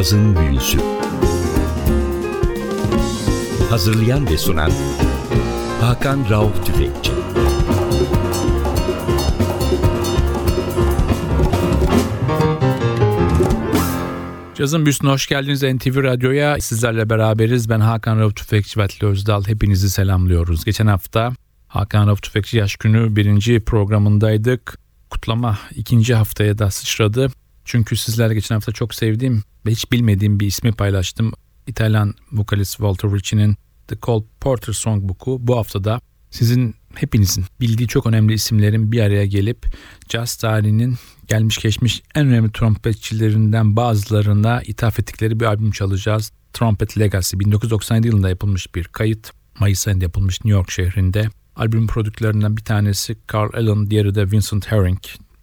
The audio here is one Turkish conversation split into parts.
Cazın Büyüsü Hazırlayan ve sunan Hakan Rauf Tüfekçi Cazın Büyüsü'ne hoş geldiniz NTV Radyo'ya. Sizlerle beraberiz. Ben Hakan Rauf Tüfekçi ve Atli Özdal. Hepinizi selamlıyoruz. Geçen hafta Hakan Rauf Tüfekçi Yaş Günü birinci programındaydık. Kutlama ikinci haftaya da sıçradı. Çünkü sizlerle geçen hafta çok sevdiğim ve hiç bilmediğim bir ismi paylaştım. İtalyan vokalist Walter Ricci'nin The Cole Porter Songbook'u bu haftada sizin hepinizin bildiği çok önemli isimlerin bir araya gelip jazz tarihinin gelmiş geçmiş en önemli trompetçilerinden bazılarına ithaf ettikleri bir albüm çalacağız. Trumpet Legacy 1997 yılında yapılmış bir kayıt. Mayıs ayında yapılmış New York şehrinde. Albüm prodüktörlerinden bir tanesi Carl Allen, diğeri de Vincent Herring.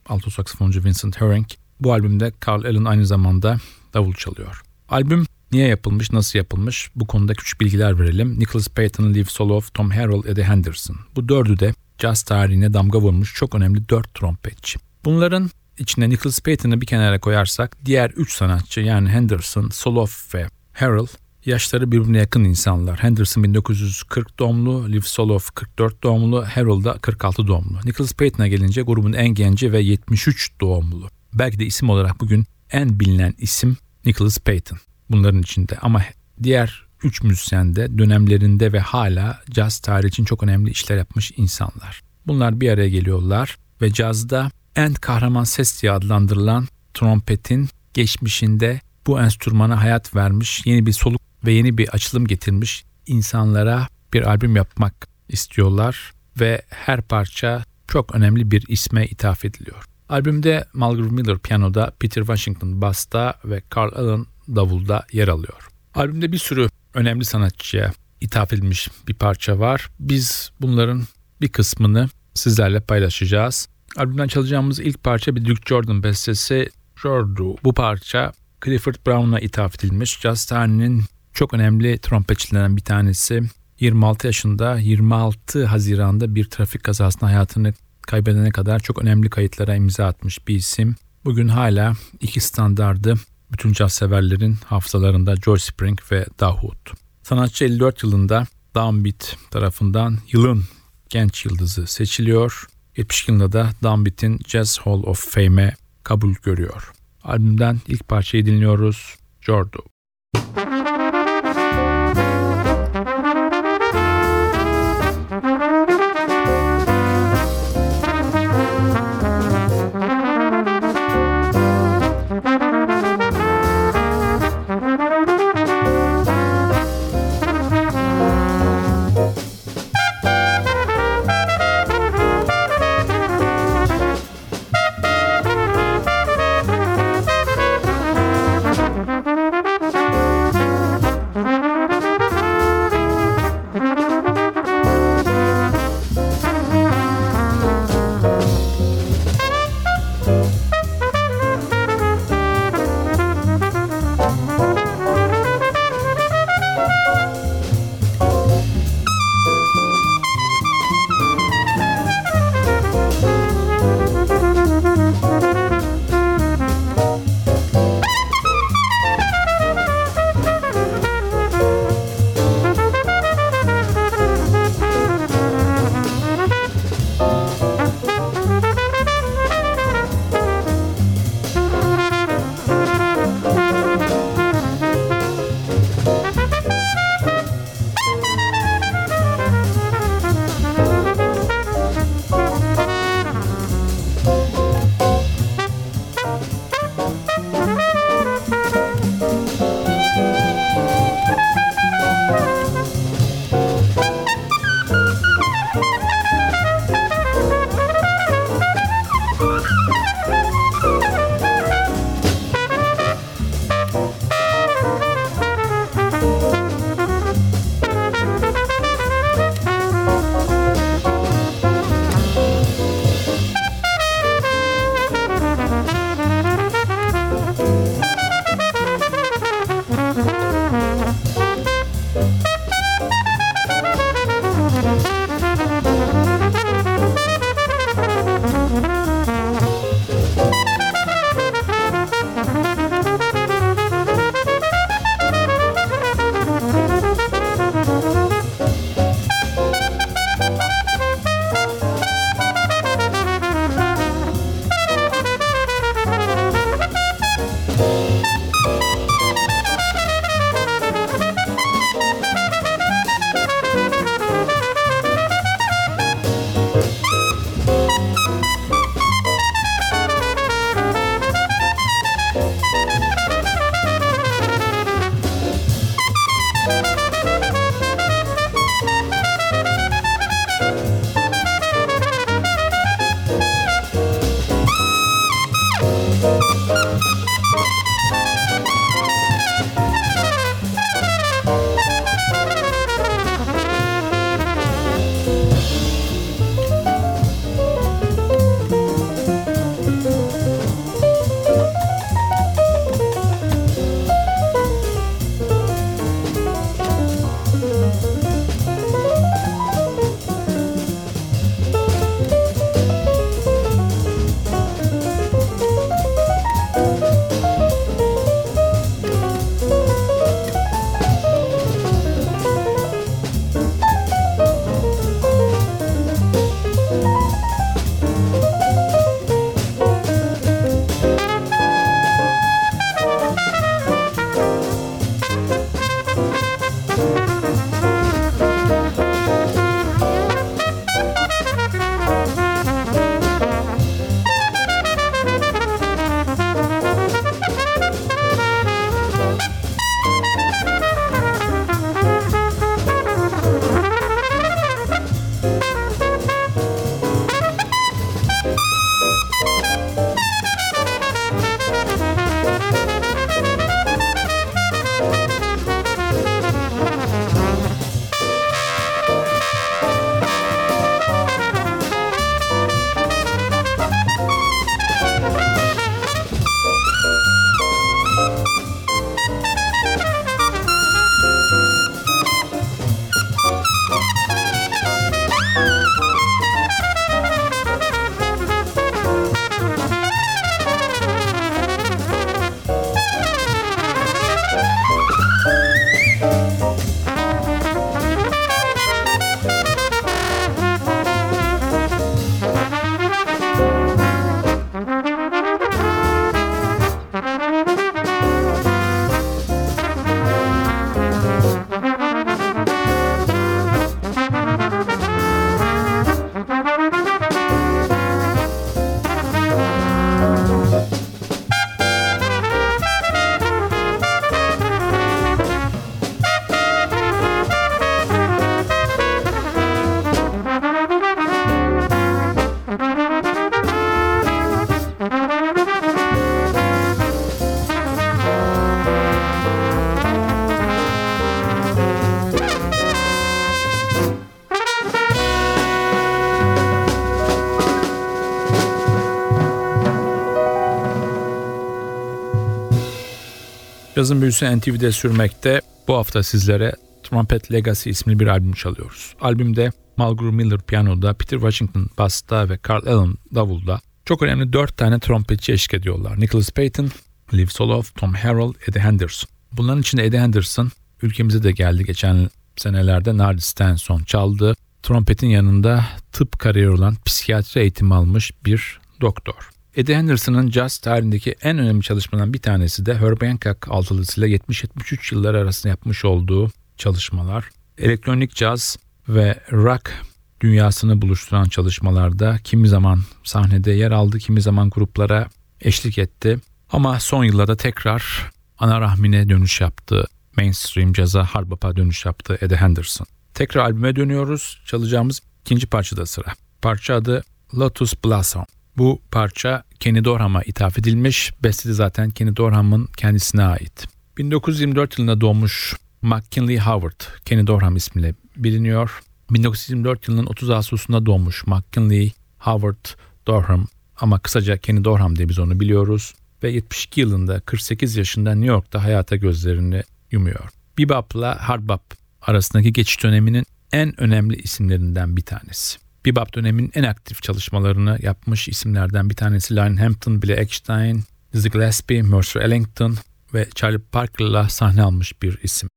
Alto saksafoncu Vincent Herring. Bu albümde Carl Allen aynı zamanda davul çalıyor. Albüm niye yapılmış, nasıl yapılmış bu konuda küçük bilgiler verelim. Nicholas Payton, Liv Soloff, Tom Harrell, Eddie Henderson. Bu dördü de jazz tarihine damga vurmuş çok önemli dört trompetçi. Bunların içinde Nicholas Payton'ı bir kenara koyarsak diğer üç sanatçı yani Henderson, Soloff ve Harrell yaşları birbirine yakın insanlar. Henderson 1940 doğumlu, Liv Soloff 44 doğumlu, Harrell da 46 doğumlu. Nicholas Payton'a gelince grubun en genci ve 73 doğumlu. Belki de isim olarak bugün en bilinen isim Nicholas Payton bunların içinde. Ama diğer üç müzisyen de dönemlerinde ve hala caz tarihi için çok önemli işler yapmış insanlar. Bunlar bir araya geliyorlar ve cazda en kahraman ses diye adlandırılan trompetin geçmişinde bu enstrümana hayat vermiş, yeni bir soluk ve yeni bir açılım getirmiş insanlara bir albüm yapmak istiyorlar ve her parça çok önemli bir isme ithaf ediliyor. Albümde Mulgrew Miller piyanoda, Peter Washington basta ve Carl Allen davulda yer alıyor. Albümde bir sürü önemli sanatçıya ithaf edilmiş bir parça var. Biz bunların bir kısmını sizlerle paylaşacağız. Albümden çalacağımız ilk parça bir Duke Jordan bestesi Jordu. Bu parça Clifford Brown'a ithaf edilmiş. Jazz tarihinin çok önemli trompetçilerinden bir tanesi. 26 yaşında 26 Haziran'da bir trafik kazasında hayatını kaybedene kadar çok önemli kayıtlara imza atmış bir isim. Bugün hala iki standardı bütün caz severlerin hafızalarında George Spring ve Dahoud. Sanatçı 54 yılında Downbeat tarafından yılın genç yıldızı seçiliyor. 70 yılında da Downbeat'in Jazz Hall of Fame'e kabul görüyor. Albümden ilk parçayı dinliyoruz. Jordo. Cazın büyüsü NTV'de sürmekte. Bu hafta sizlere Trumpet Legacy isimli bir albüm çalıyoruz. Albümde Mulgrew Miller piyanoda, Peter Washington basta ve Carl Allen davulda çok önemli dört tane trompetçi eşlik ediyorlar. Nicholas Payton, Liv Soloff, Tom Harrell, Eddie Henderson. Bunların içinde Eddie Henderson ülkemize de geldi geçen senelerde Nardi Stenson çaldı. Trompetin yanında tıp kariyeri olan psikiyatri eğitimi almış bir doktor. Eddie Henderson'ın jazz tarihindeki en önemli çalışmalarından bir tanesi de Herb Hancock altılısıyla 70-73 yıllar arasında yapmış olduğu çalışmalar. Elektronik caz ve rock dünyasını buluşturan çalışmalarda kimi zaman sahnede yer aldı, kimi zaman gruplara eşlik etti. Ama son yıllarda tekrar ana rahmine dönüş yaptı. Mainstream caza, hard bop'a dönüş yaptı Eddie Henderson. Tekrar albüme dönüyoruz. Çalacağımız ikinci parçada sıra. Parça adı Lotus Blossom. Bu parça Kenny Dorham'a ithaf edilmiş. Beste de zaten Kenny Dorham'ın kendisine ait. 1924 yılında doğmuş McKinley Howard, Kenny Dorham ismiyle biliniyor. 1924 yılının 30 Ağustos'unda doğmuş McKinley Howard Dorham ama kısaca Kenny Dorham diye biz onu biliyoruz. Ve 72 yılında 48 yaşında New York'ta hayata gözlerini yumuyor. Bebop'la hard bop arasındaki geçiş döneminin en önemli isimlerinden bir tanesi. Bebop dönemin en aktif çalışmalarını yapmış isimlerden bir tanesi Lionel Hampton, Billy Eckstein, Dizzy Gillespie, Mercer Ellington ve Charlie Parker'la sahne almış bir isim.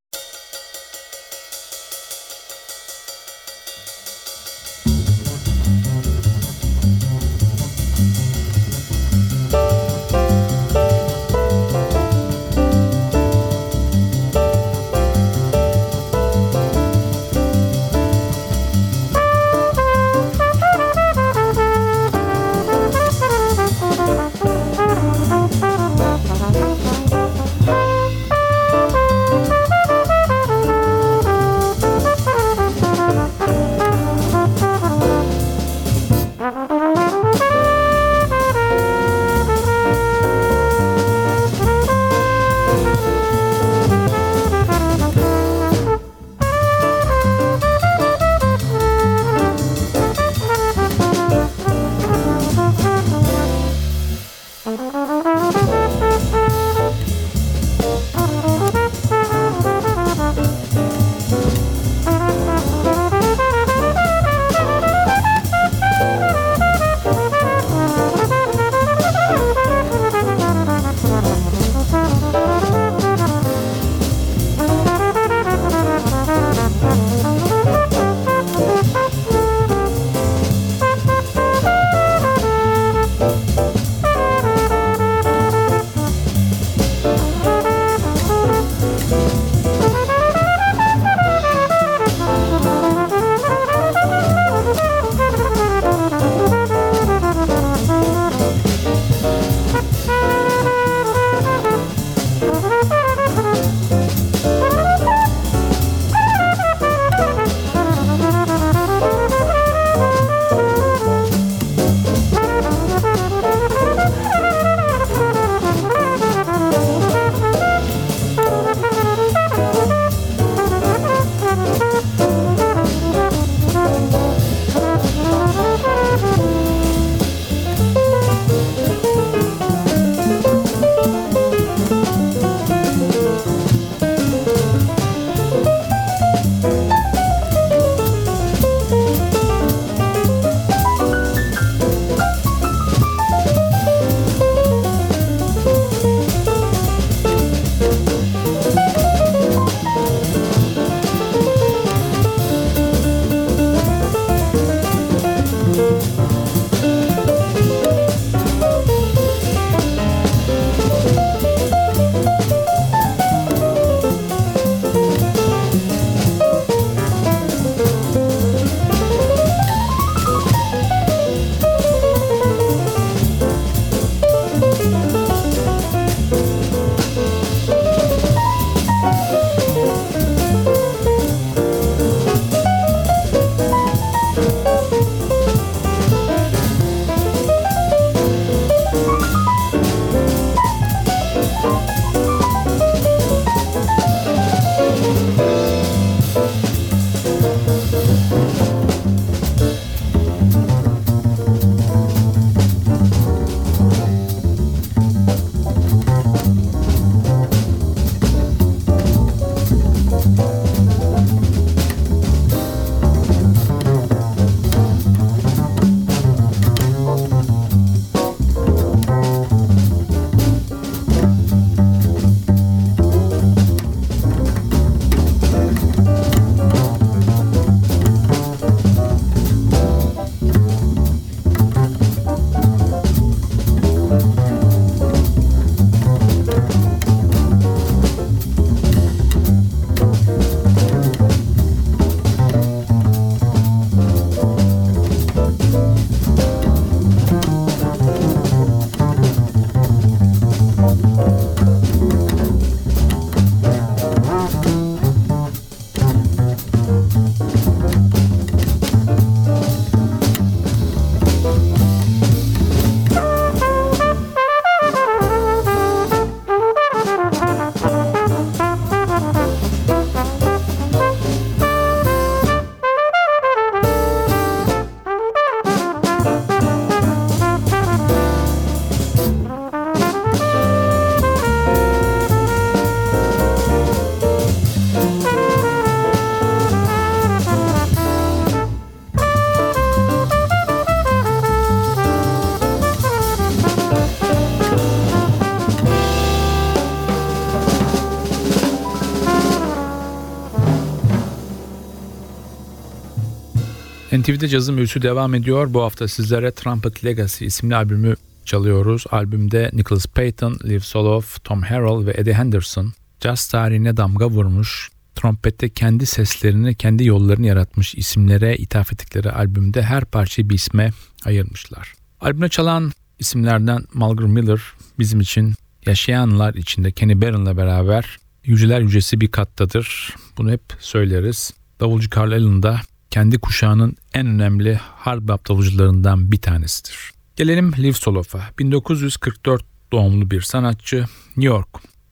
NTV'de cazın büyüsü devam ediyor. Bu hafta sizlere Trumpet Legacy isimli albümü çalıyoruz. Albümde Nicholas Payton, Liv Soloff, Tom Harrell ve Eddie Henderson caz tarihine damga vurmuş, trompette kendi seslerini, kendi yollarını yaratmış isimlere ithaf ettikleri albümde her parçayı bir isme ayırmışlar. Albümde çalan isimlerden Malcolm Miller bizim için yaşayanlar içinde Kenny Barron'la beraber yüceler yücesi bir kattadır. Bunu hep söyleriz. Davulcu Carl Allen da kendi kuşağının en önemli harp davulcularından bir tanesidir. Gelelim Liv Soloff'a. 1944 doğumlu bir sanatçı. New York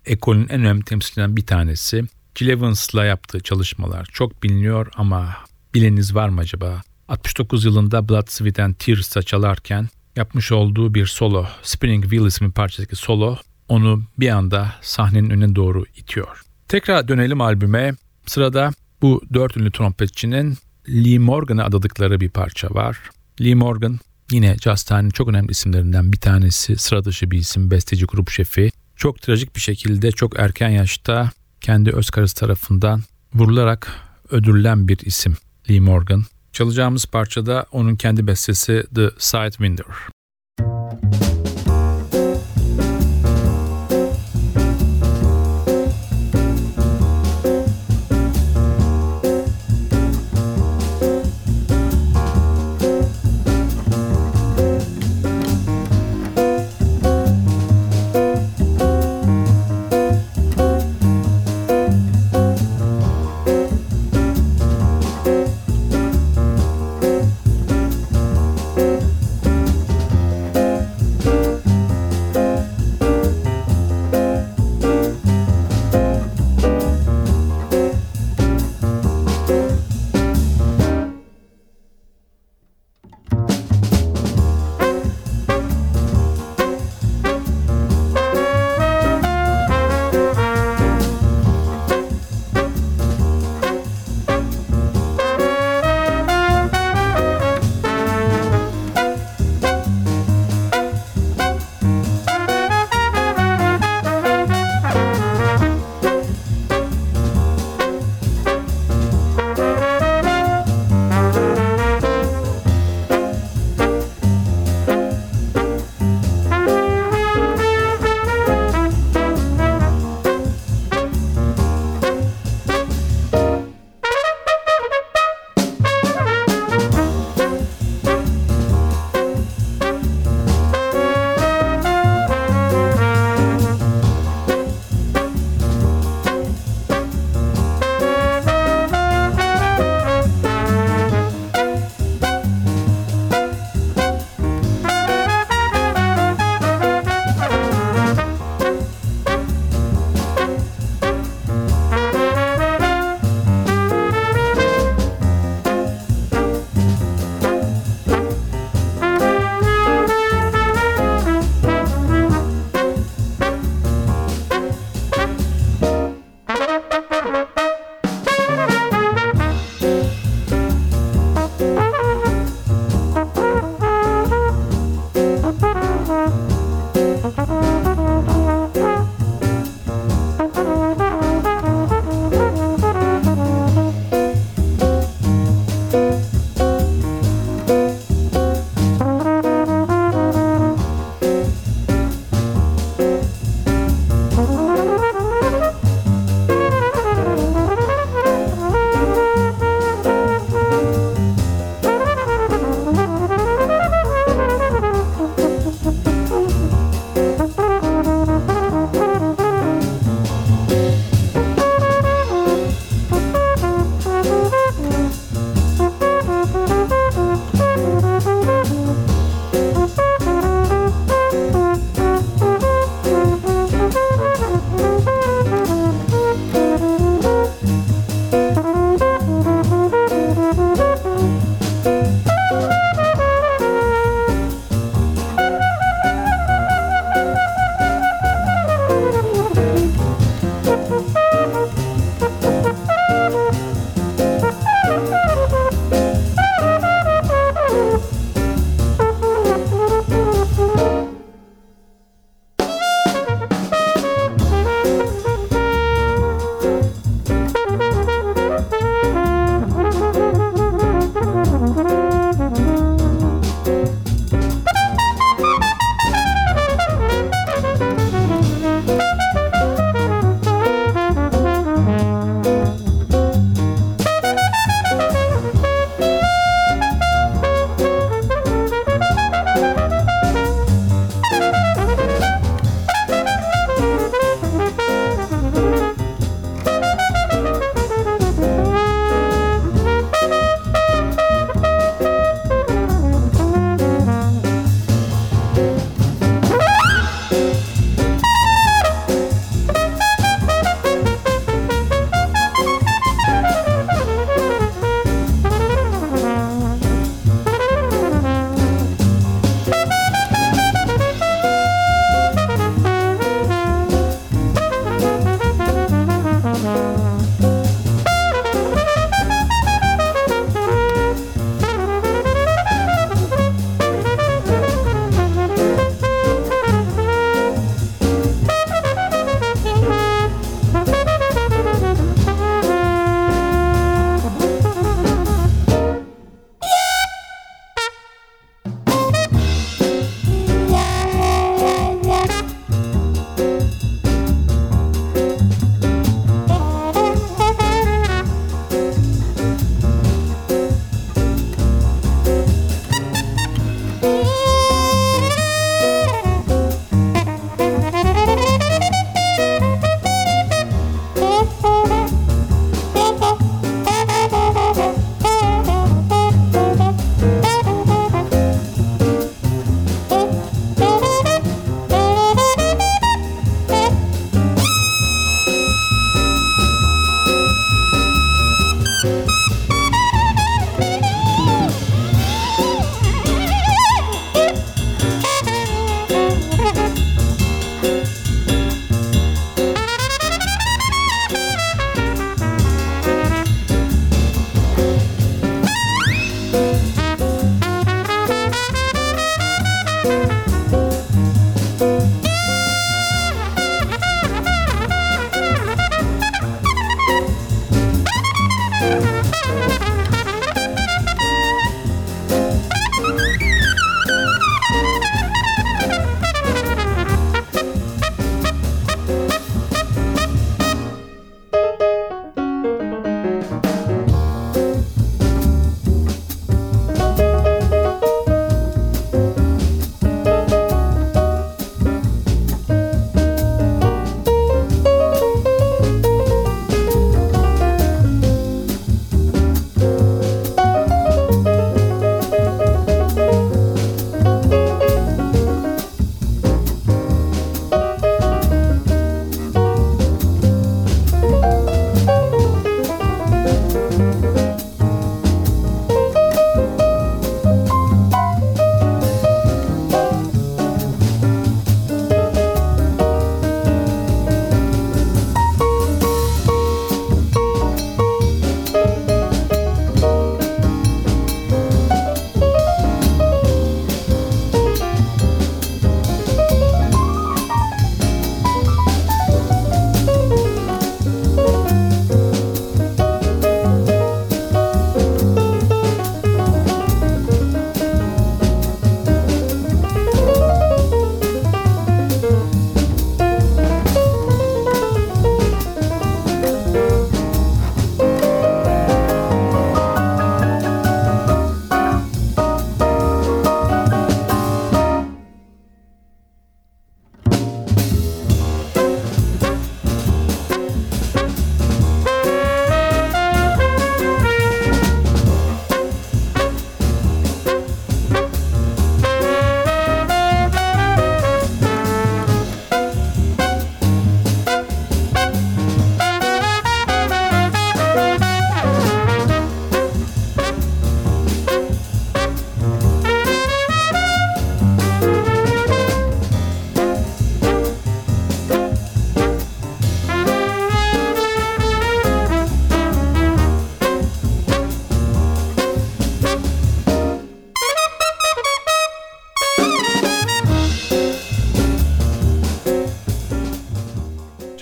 ekolün en önemli temsilcilerinden bir tanesi. Jill Evans'la yaptığı çalışmalar çok biliniyor ama bileniz var mı acaba? 69 yılında Blood, Sweat and Tears'ta çalarken yapmış olduğu bir solo, Spinning Wheel ismi parçadaki solo onu bir anda sahnenin önüne doğru itiyor. Tekrar dönelim albüme. Sırada bu dört ünlü trompetçinin Lee Morgan'a adadıkları bir parça var. Lee Morgan yine jazz tarihinin çok önemli isimlerinden bir tanesi. Sıra dışı bir isim, besteci, grup şefi. Çok trajik bir şekilde çok erken yaşta kendi öz karısı tarafından vurularak ödüllen bir isim Lee Morgan. Çalacağımız parçada onun kendi bestesi The Sidewinder.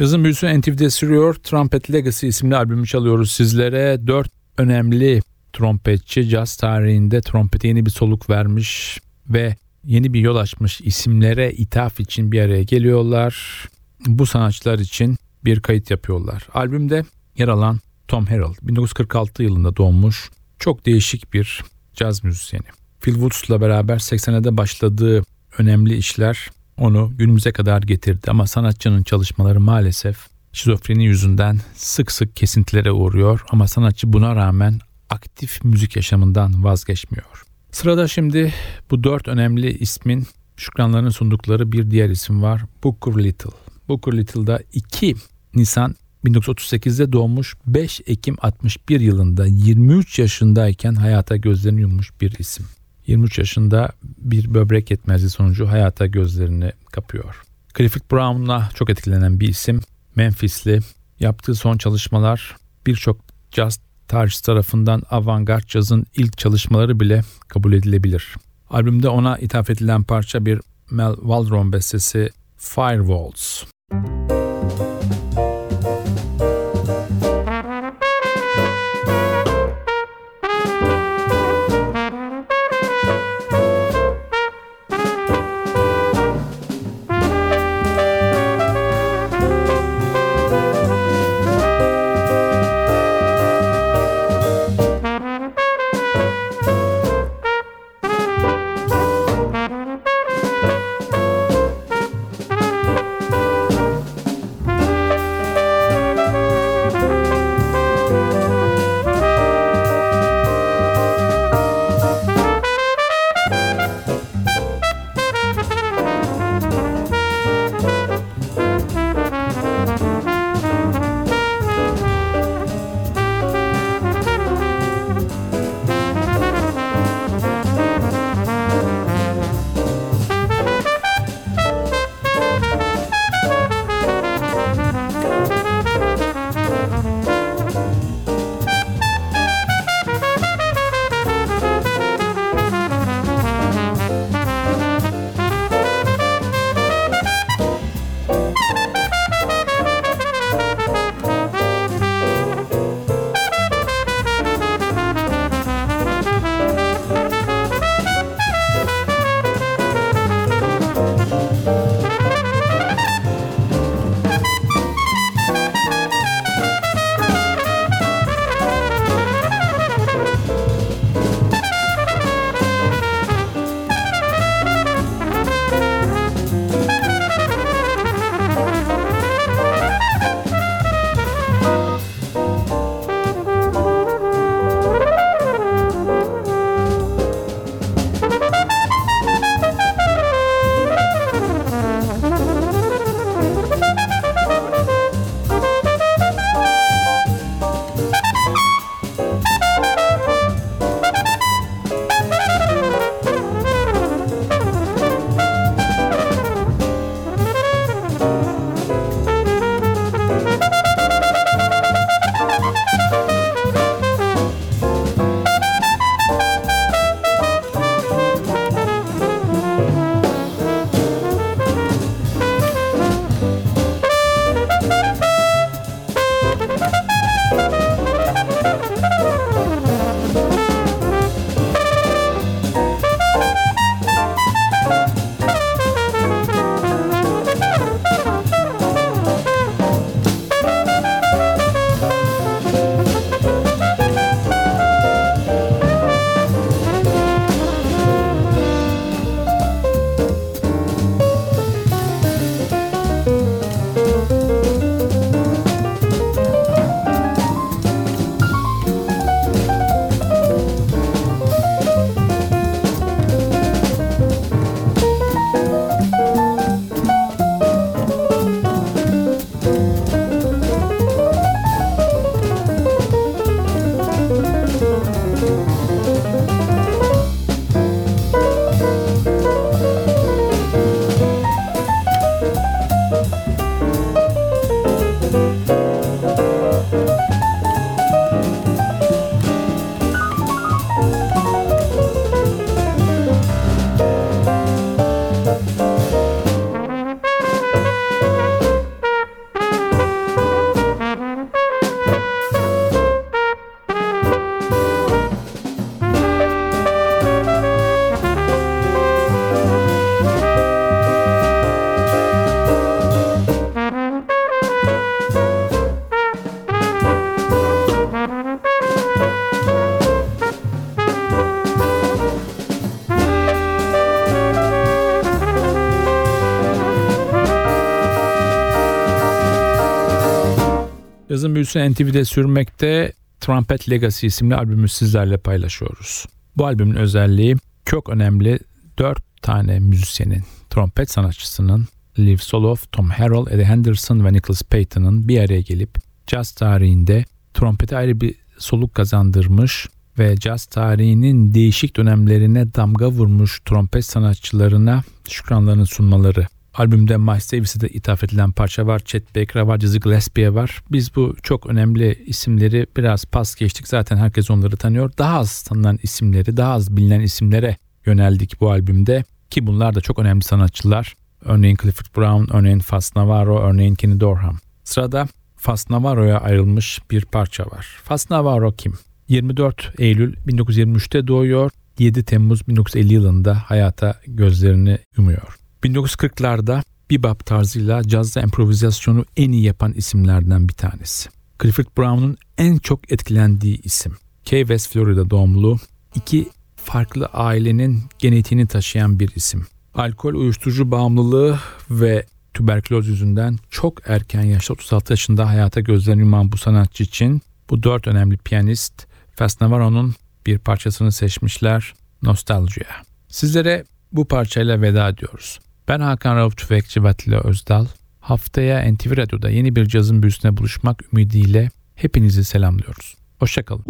Cazın büyüsü NTV'de sürüyor. Trumpet Legacy isimli albümü çalıyoruz sizlere. Dört önemli trompetçi caz tarihinde trompete yeni bir soluk vermiş ve yeni bir yol açmış isimlere ithaf için bir araya geliyorlar. Bu sanatçılar için bir kayıt yapıyorlar. Albümde yer alan Tom Harrell 1946 yılında doğmuş çok değişik bir caz müzisyeni. Phil Woods'la beraber 80'de başladığı önemli işler onu günümüze kadar getirdi ama sanatçının çalışmaları maalesef şizofreni yüzünden sık sık kesintilere uğruyor ama sanatçı buna rağmen aktif müzik yaşamından vazgeçmiyor. Sırada şimdi bu dört önemli ismin şükranlarını sundukları bir diğer isim var. Booker Little. Booker Little'da 2 Nisan 1938'de doğmuş 5 Ekim 61 yılında 23 yaşındayken hayata gözlerini yummuş bir isim. 23 yaşında bir böbrek yetmezliği sonucu hayata gözlerini kapıyor. Clifford Brown'la çok etkilenen bir isim. Memphisli. Yaptığı son çalışmalar birçok caz tarihçi tarafından avantgard cazın ilk çalışmaları bile kabul edilebilir. Albümde ona ithaf edilen parça bir Mel Waldron bestesi Firewalls. Müzik Büyüsü NTV'de sürmekte Trumpet Legacy isimli albümü sizlerle paylaşıyoruz. Bu albümün özelliği çok önemli dört tane müzisyenin, trompet sanatçısının Liv Soloff, Tom Harrell, Eddie Henderson ve Nicholas Payton'ın bir araya gelip caz tarihinde trompete ayrı bir soluk kazandırmış ve caz tarihinin değişik dönemlerine damga vurmuş trompet sanatçılarına şükranlarını sunmaları. Albümde Miles Davis'e de ithaf edilen parça var. Chet Baker var, Dizzy Gillespie var. Biz bu çok önemli isimleri biraz pas geçtik. Zaten herkes onları tanıyor. Daha az tanınan isimleri, daha az bilinen isimlere yöneldik bu albümde. Ki bunlar da çok önemli sanatçılar. Örneğin Clifford Brown, örneğin Fats Navarro, örneğin Kenny Dorham. Sırada Fats Navarro'ya ayrılmış bir parça var. Fats Navarro kim? 24 Eylül 1923'te doğuyor. 7 Temmuz 1950 yılında hayata gözlerini yumuyor. 1940'larda bebop tarzıyla cazda improvizasyonu en iyi yapan isimlerden bir tanesi. Clifford Brown'un en çok etkilendiği isim. Key West Florida doğumlu, iki farklı ailenin genetiğini taşıyan bir isim. Alkol, uyuşturucu bağımlılığı ve tüberküloz yüzünden çok erken yaşta 36 yaşında hayata gözlerini yuman bu sanatçı için bu dört önemli piyanist Fast Navarro'nun bir parçasını seçmişler Nostalgia. Sizlere bu parçayla veda ediyoruz. Ben Hakan Rauf Tüfekçi ve Özdal. Haftaya NTV Radyo'da yeni bir cazın büyüsüne buluşmak ümidiyle hepinizi selamlıyoruz. Hoşçakalın.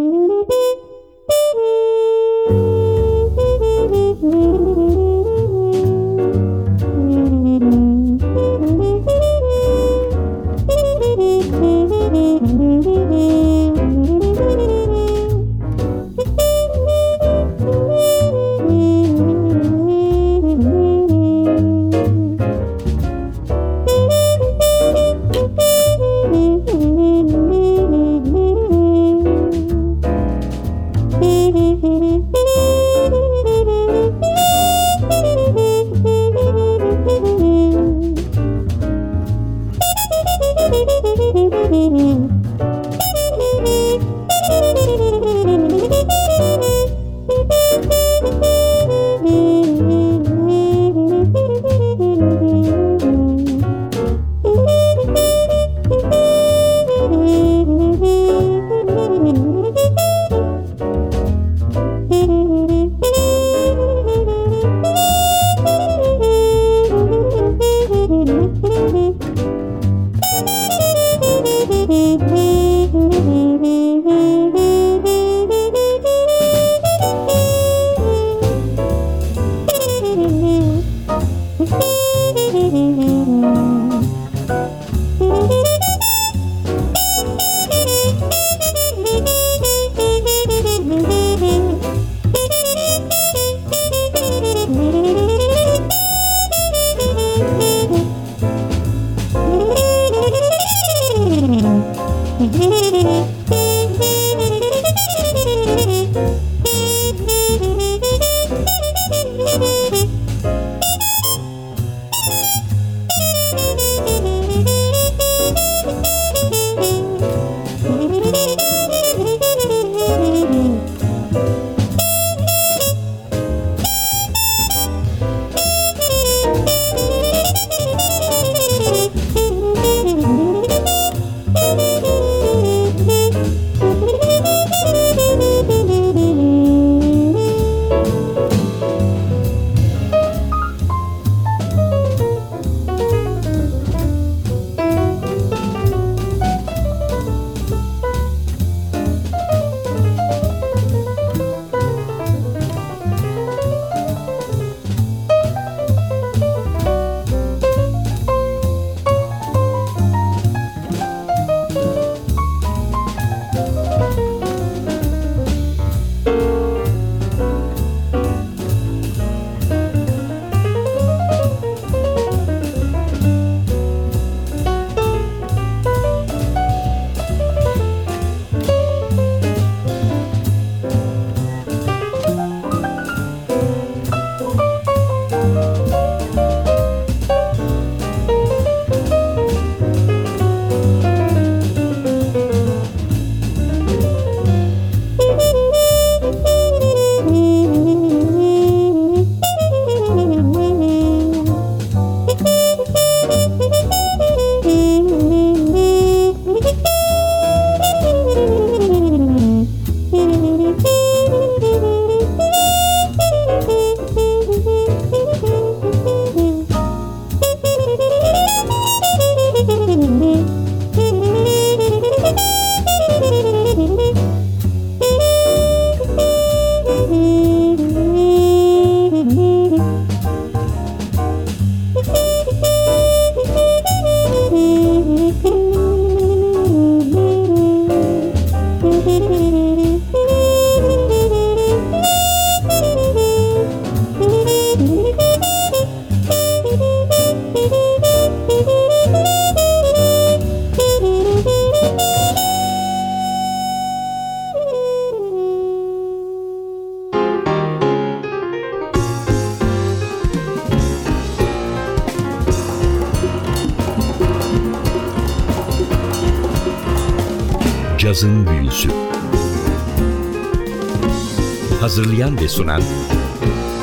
Sunan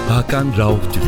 Hakan Rauf Tüfekçi